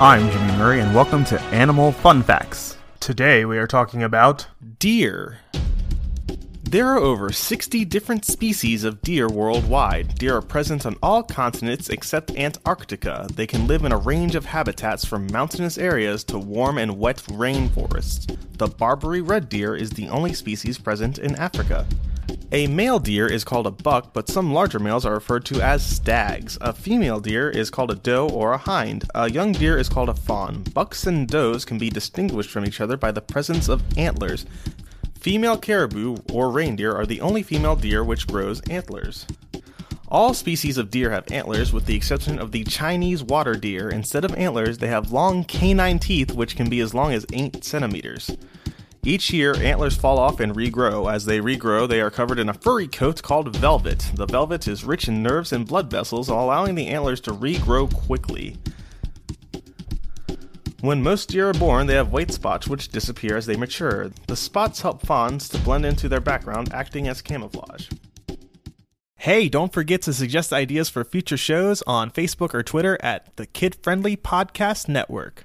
I'm Jimmy Murray, and welcome to Animal Fun Facts. Today we are talking about Deer. There are over 60 different species of deer worldwide. Deer are present on all continents except Antarctica. They can live in a range of habitats from mountainous areas to warm and wet rainforests. The Barbary red deer is the only species present in Africa. A male deer is called a buck, but some larger males are referred to as stags. A female deer is called a doe or a hind. A young deer is called a fawn. Bucks and does can be distinguished from each other by the presence of antlers. Female caribou or reindeer are the only female deer which grows antlers. All species of deer have antlers, with the exception of the Chinese water deer. Instead of antlers, they have long canine teeth, which can be as long as 8 centimeters. Each year, antlers fall off and regrow. As they regrow, they are covered in a furry coat called velvet. The velvet is rich in nerves and blood vessels, allowing the antlers to regrow quickly. When most deer are born, they have white spots which disappear as they mature. The spots help fawns to blend into their background, acting as camouflage. Hey, don't forget to suggest ideas for future shows on Facebook or Twitter at the Kid Friendly Podcast Network.